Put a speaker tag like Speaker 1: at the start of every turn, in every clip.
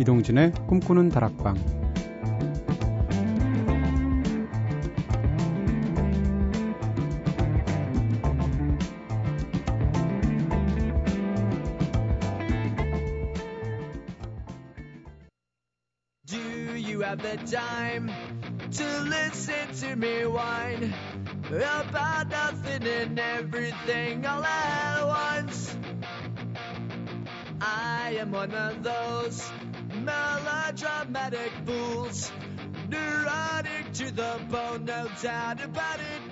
Speaker 1: 이동진의 꿈꾸는 다락방 the time to listen to me whine about nothing and everything all at once. I am one of those melodramatic fools, neurotic to the bone, no doubt about it.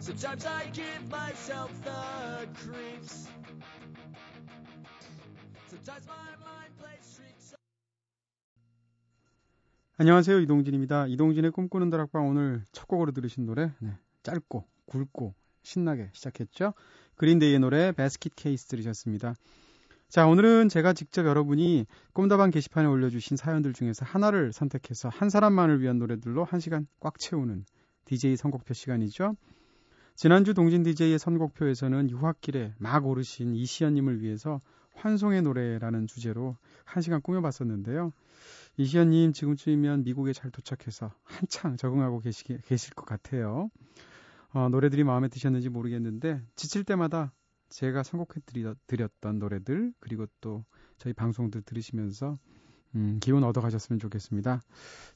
Speaker 1: Sometimes I give myself the creeps. Sometimes my 안녕하세요. 이동진입니다. 이동진의 꿈꾸는 다락방 오늘 첫 곡으로 들으신 노래 네, 짧고 굵고 신나게 시작했죠. 그린데이의 노래 베스킷 케이스 들으셨습니다. 자, 오늘은 제가 직접 여러분이 꿈다방 게시판에 올려주신 사연들 중에서 하나를 선택해서 한 사람만을 위한 노래들로 한 시간 꽉 채우는 DJ 선곡표 시간이죠. 지난주 동진 DJ의 선곡표에서는 유학길에 막 오르신 이시연님을 위해서 환송의 노래라는 주제로 한 시간 꾸며봤었는데요. 이시연님 지금쯤이면 미국에 잘 도착해서 한창 적응하고 계시, 계실 것 같아요. 어, 노래들이 마음에 드셨는지 모르겠는데 지칠 때마다 제가 선곡해 드렸던 노래들 그리고 또 저희 방송들 들으시면서 음, 기운 얻어 가셨으면 좋겠습니다.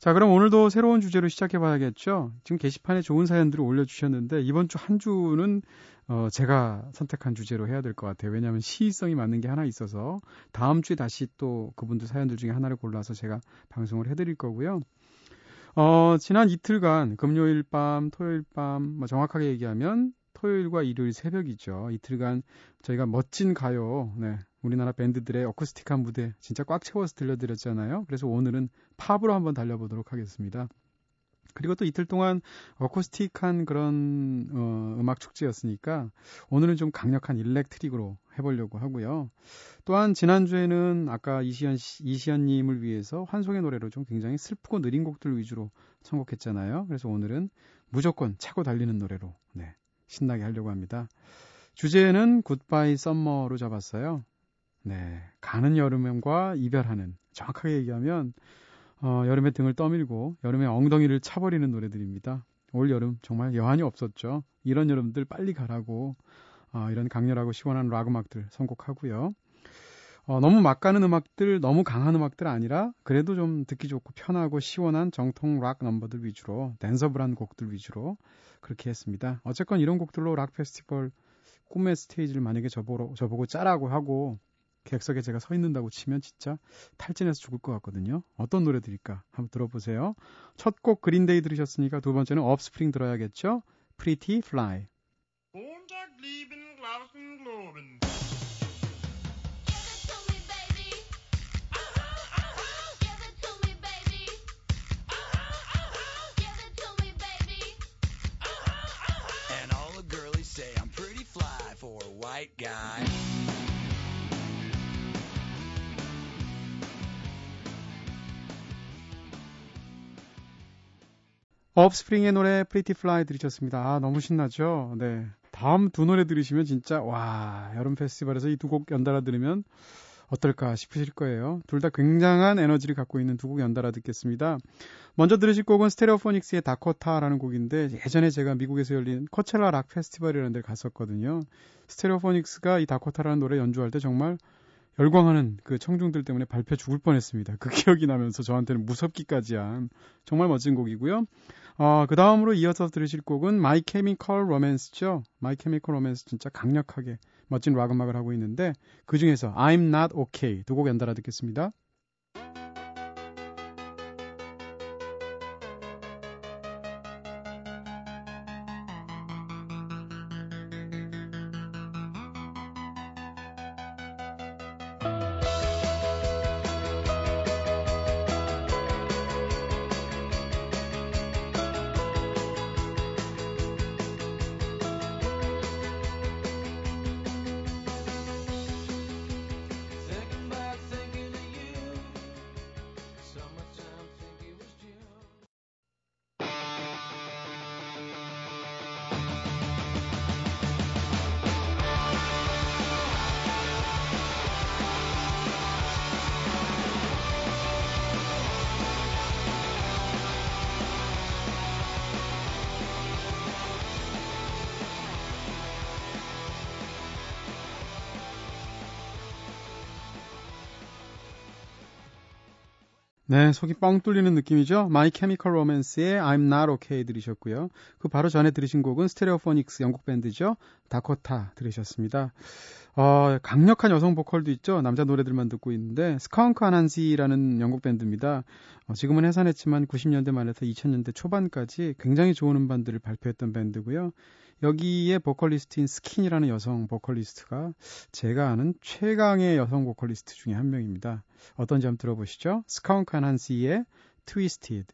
Speaker 1: 자, 그럼 오늘도 새로운 주제로 시작해 봐야겠죠? 지금 게시판에 좋은 사연들을 올려주셨는데, 이번 주 한 주는, 어, 제가 선택한 주제로 해야 될 것 같아요. 왜냐하면 시의성이 맞는 게 하나 있어서, 다음 주에 다시 또 그분들 사연들 중에 하나를 골라서 제가 방송을 해드릴 거고요. 어, 지난 이틀간, 금요일 밤, 토요일 밤, 뭐 정확하게 얘기하면, 토요일과 일요일 새벽이죠. 이틀간 저희가 멋진 가요, 네, 우리나라 밴드들의 어쿠스틱한 무대 진짜 꽉 채워서 들려드렸잖아요. 그래서 오늘은 팝으로 한번 달려보도록 하겠습니다. 그리고 또 이틀 동안 어쿠스틱한 그런 어, 음악 축제였으니까 오늘은 좀 강력한 일렉트릭으로 해보려고 하고요. 또한 지난주에는 아까 이시연 이시연님을 위해서 환송의 노래로 좀 굉장히 슬프고 느린 곡들 위주로 선곡했잖아요. 그래서 오늘은 무조건 차고 달리는 노래로 네, 신나게 하려고 합니다. 주제는 굿바이 썸머로 잡았어요. 네. 가는 여름과 이별하는. 정확하게 얘기하면, 어, 여름에 등을 떠밀고 여름에 엉덩이를 차버리는 노래들입니다. 올 여름 정말 여한이 없었죠. 이런 여름들 빨리 가라고, 어, 이런 강렬하고 시원한 락 음악들 선곡하고요. 어, 너무 막 가는 음악들, 너무 강한 음악들 아니라 그래도 좀 듣기 좋고 편하고 시원한 정통 락 넘버들 위주로 댄서블한 곡들 위주로 그렇게 했습니다. 어쨌건 이런 곡들로 락 페스티벌 꿈의 스테이지를 만약에 저보고, 저보고 짜라고 하고 객석에 제가 서 있는다고 치면 진짜 탈진해서 죽을 것 같거든요. 어떤 노래들일까 한번 들어보세요. 첫 곡 그린데이 들으셨으니까 두 번째는 오프스프링 들어야겠죠. Pretty Fly. White guy. 업스프링의 노래 Pretty Fly 들으셨습니다. 아, 너무 신나죠? 네. 다음 두 노래 들으시면 진짜 와, 여름 페스티벌에서 이 두 곡 연달아 들으면 어떨까 싶으실 거예요. 둘 다 굉장한 에너지를 갖고 있는 두 곡 연달아 듣겠습니다. 먼저 들으실 곡은 스테레오포닉스의 다코타라는 곡인데 예전에 제가 미국에서 열린 코첼라 락 페스티벌이라는 데 갔었거든요. 스테레오포닉스가 이 다코타라는 노래 연주할 때 정말 열광하는 그 청중들 때문에 밟혀 죽을 뻔했습니다. 그 기억이 나면서 저한테는 무섭기까지 한 정말 멋진 곡이고요. 어, 그 다음으로 이어서 들으실 곡은 마이 케미컬 로맨스죠. 마이 케미컬 로맨스 진짜 강력하게 멋진 락 음악을 하고 있는데 그 중에서 I'm Not Okay 두 곡 연달아 듣겠습니다. 네, 속이 뻥 뚫리는 느낌이죠. My Chemical Romance의 I'm Not Okay 들으셨고요. 그 바로 전에 들으신 곡은 스테레오포닉스 영국 밴드죠. 다코타 들으셨습니다. 어, 강력한 여성 보컬도 있죠. 남자 노래들만 듣고 있는데 스컹크 아난시라는 영국 밴드입니다. 어, 지금은 해산했지만 90년대 말에서 2000년대 초반까지 굉장히 좋은 음반들을 발표했던 밴드고요. 여기에 보컬리스트인 스킨이라는 여성 보컬리스트가 제가 아는 최강의 여성 보컬리스트 중에 한 명입니다. 어떤지 한번 들어보시죠. 스카운크 아난시의 트위스티드.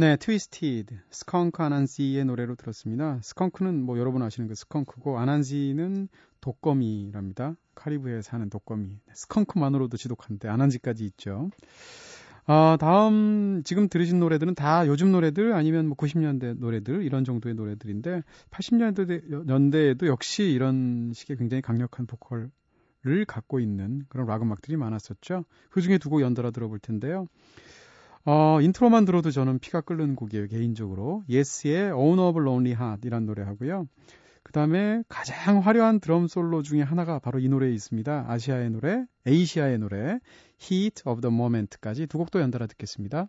Speaker 1: 네, Twisted, 스컹크 아난시의 노래로 들었습니다. 스컹크는 뭐 여러분 아시는 그 스컹크고 아난시는 독거미랍니다. 카리브해에 사는 독거미. 네, 스컹크만으로도 지독한데 아난시까지 있죠. 아, 다음 지금 들으신 노래들은 다 요즘 노래들 아니면 뭐 90년대 노래들 이런 정도의 노래들인데 80년대 년대에도 역시 이런 식의 굉장히 강력한 보컬을 갖고 있는 그런 락 음악들이 많았었죠. 그 중에 두 곡 연달아 들어볼 텐데요. 어, 인트로만 들어도 저는 피가 끓는 곡이에요, 개인적으로. 예스의 Owner of a Lonely Heart 이란 노래 하고요. 그 다음에 가장 화려한 드럼 솔로 중에 하나가 바로 이 노래에 있습니다. 아시아의 노래, 에이시아의 노래, Heat of the Moment까지 두 곡도 연달아 듣겠습니다.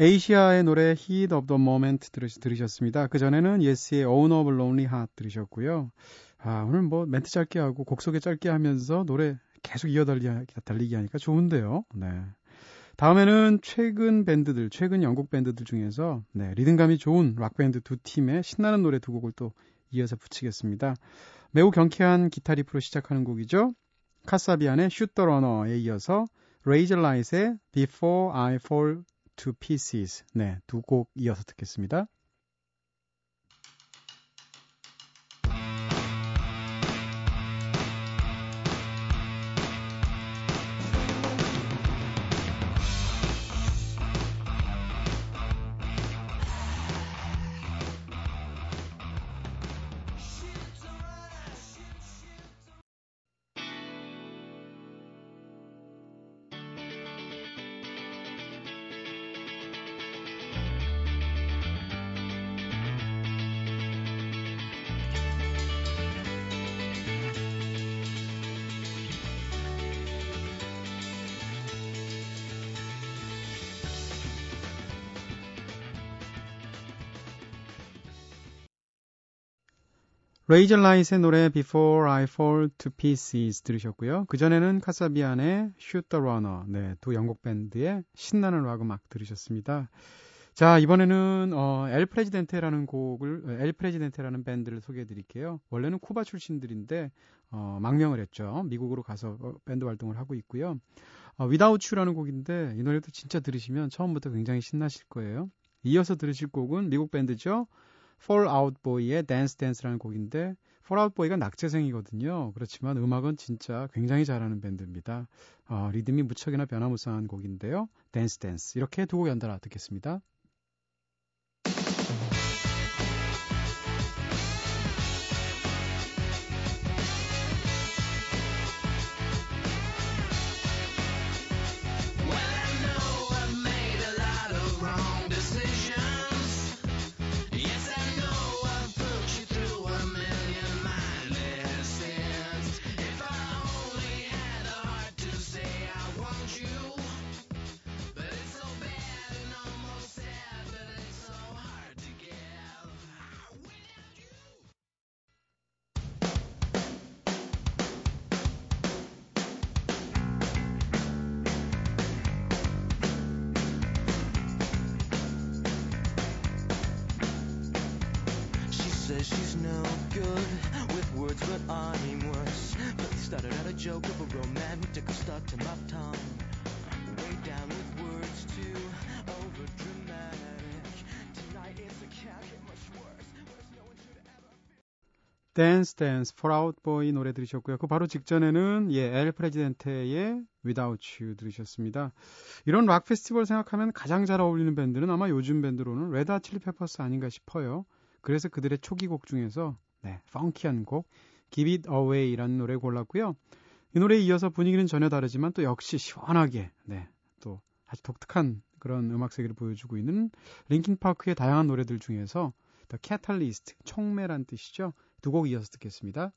Speaker 1: 에이시아의 노래 Heat of the Moment 들으셨습니다. 그 전에는 예스의 Owner of a Lonely Heart 들으셨고요. 아, 오늘 뭐 멘트 짧게 하고 곡 소개 짧게 하면서 노래 계속 이어달리, 달리기 하니까 좋은데요. 네. 다음에는 최근 밴드들, 최근 영국 밴드들 중에서 네, 리듬감이 좋은 락밴드 두 팀의 신나는 노래 두 곡을 또 이어서 붙이겠습니다. 매우 경쾌한 기타 리프로 시작하는 곡이죠. 카사비안의 the Runner에 이어서 레이저 라이트의 Before I Fall to Pieces. 네, 두 곡 이어서 듣겠습니다. 레이저 라이트의 노래 Before I Fall to Pieces 들으셨고요. 그전에는 카사비안의 Shoot the Runner, 네, 두 영국 밴드의 신나는 락 음악 들으셨습니다. 자, 이번에는 어, 엘 프레지덴테라는 곡을 엘 프레지덴테라는 밴드를 소개해 드릴게요. 원래는 쿠바 출신들인데 어, 망명을 했죠. 미국으로 가서 어, 밴드 활동을 하고 있고요. 어, Without You라는 곡인데 이 노래도 진짜 들으시면 처음부터 굉장히 신나실 거예요. 이어서 들으실 곡은 미국 밴드죠. Fall Out Boy의 Dance Dance라는 곡인데 Fall Out Boy가 낙제생이거든요. 그렇지만 음악은 진짜 굉장히 잘하는 밴드입니다. 어, 리듬이 무척이나 변화무쌍한 곡인데요. Dance Dance 이렇게 두 곡 연달아 듣겠습니다. Dance, Dance 폴아웃 보이 노래 들으셨고요. 그 바로 직전에는 예, 엘 프레지덴테의 Without You 들으셨습니다. 이런 락 페스티벌 생각하면 가장 잘 어울리는 밴드는 아마 요즘 밴드로는 레드 칠리 페퍼스 아닌가 싶어요. 그래서 그들의 초기 곡 중에서 네, 펑키한 곡 Give It Away라는 노래 골랐고요. 이 노래에 이어서 분위기는 전혀 다르지만 또 역시 시원하게 네, 또 아주 독특한 그런 음악 세계를 보여주고 있는 링킨 파크의 다양한 노래들 중에서 The Catalyst, 총매란 뜻이죠. 두 곡 이어서 듣겠습니다.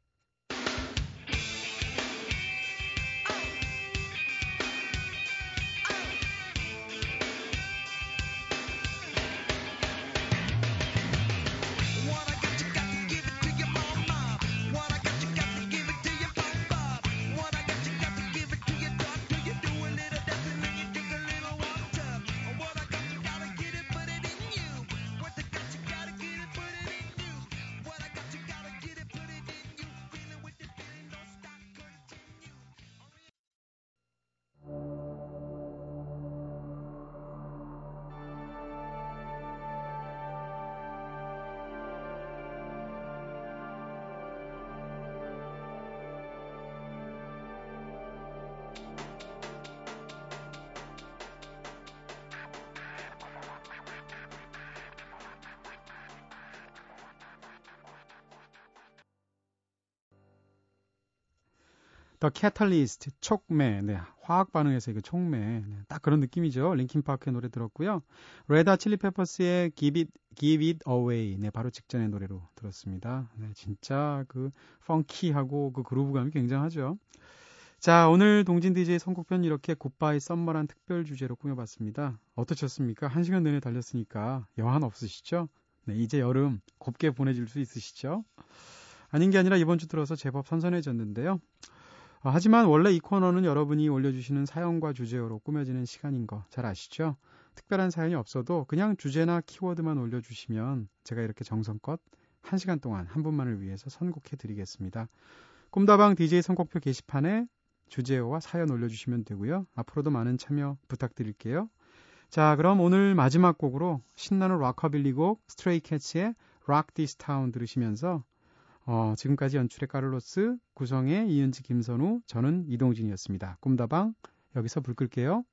Speaker 1: The Catalyst, 촉매, 네, 화학 반응에서 이거 촉매, 네, 딱 그런 느낌이죠. 링킨 파크의 노래 들었고요. 레다 칠리 페퍼스의 Give It, Give It Away, 네, 바로 직전의 노래로 들었습니다. 네, 진짜 그 펑키하고 그 그루브감이 굉장하죠. 자, 오늘 동진 DJ 선곡편 이렇게 굿바이 썸머란 특별 주제로 꾸며봤습니다. 어떠셨습니까? 한 시간 내내 달렸으니까 여한 없으시죠? 네, 이제 여름 곱게 보내줄 수 있으시죠? 아닌 게 아니라 이번 주 들어서 제법 선선해졌는데요. 아, 하지만 원래 이 코너는 여러분이 올려주시는 사연과 주제어로 꾸며지는 시간인 거 잘 아시죠? 특별한 사연이 없어도 그냥 주제나 키워드만 올려주시면 제가 이렇게 정성껏 한 시간 동안 한 분만을 위해서 선곡해 드리겠습니다. 꿈다방 DJ 선곡표 게시판에 주제어와 사연 올려주시면 되고요. 앞으로도 많은 참여 부탁드릴게요. 자, 그럼 오늘 마지막 곡으로 신나는 락커빌리 곡 스트레이캐츠의 Rock This Town 들으시면서 어, 지금까지 연출의 카를로스, 구성의 이은지, 김선우, 저는 이동진이었습니다. 꿈다방 여기서 불 끌게요.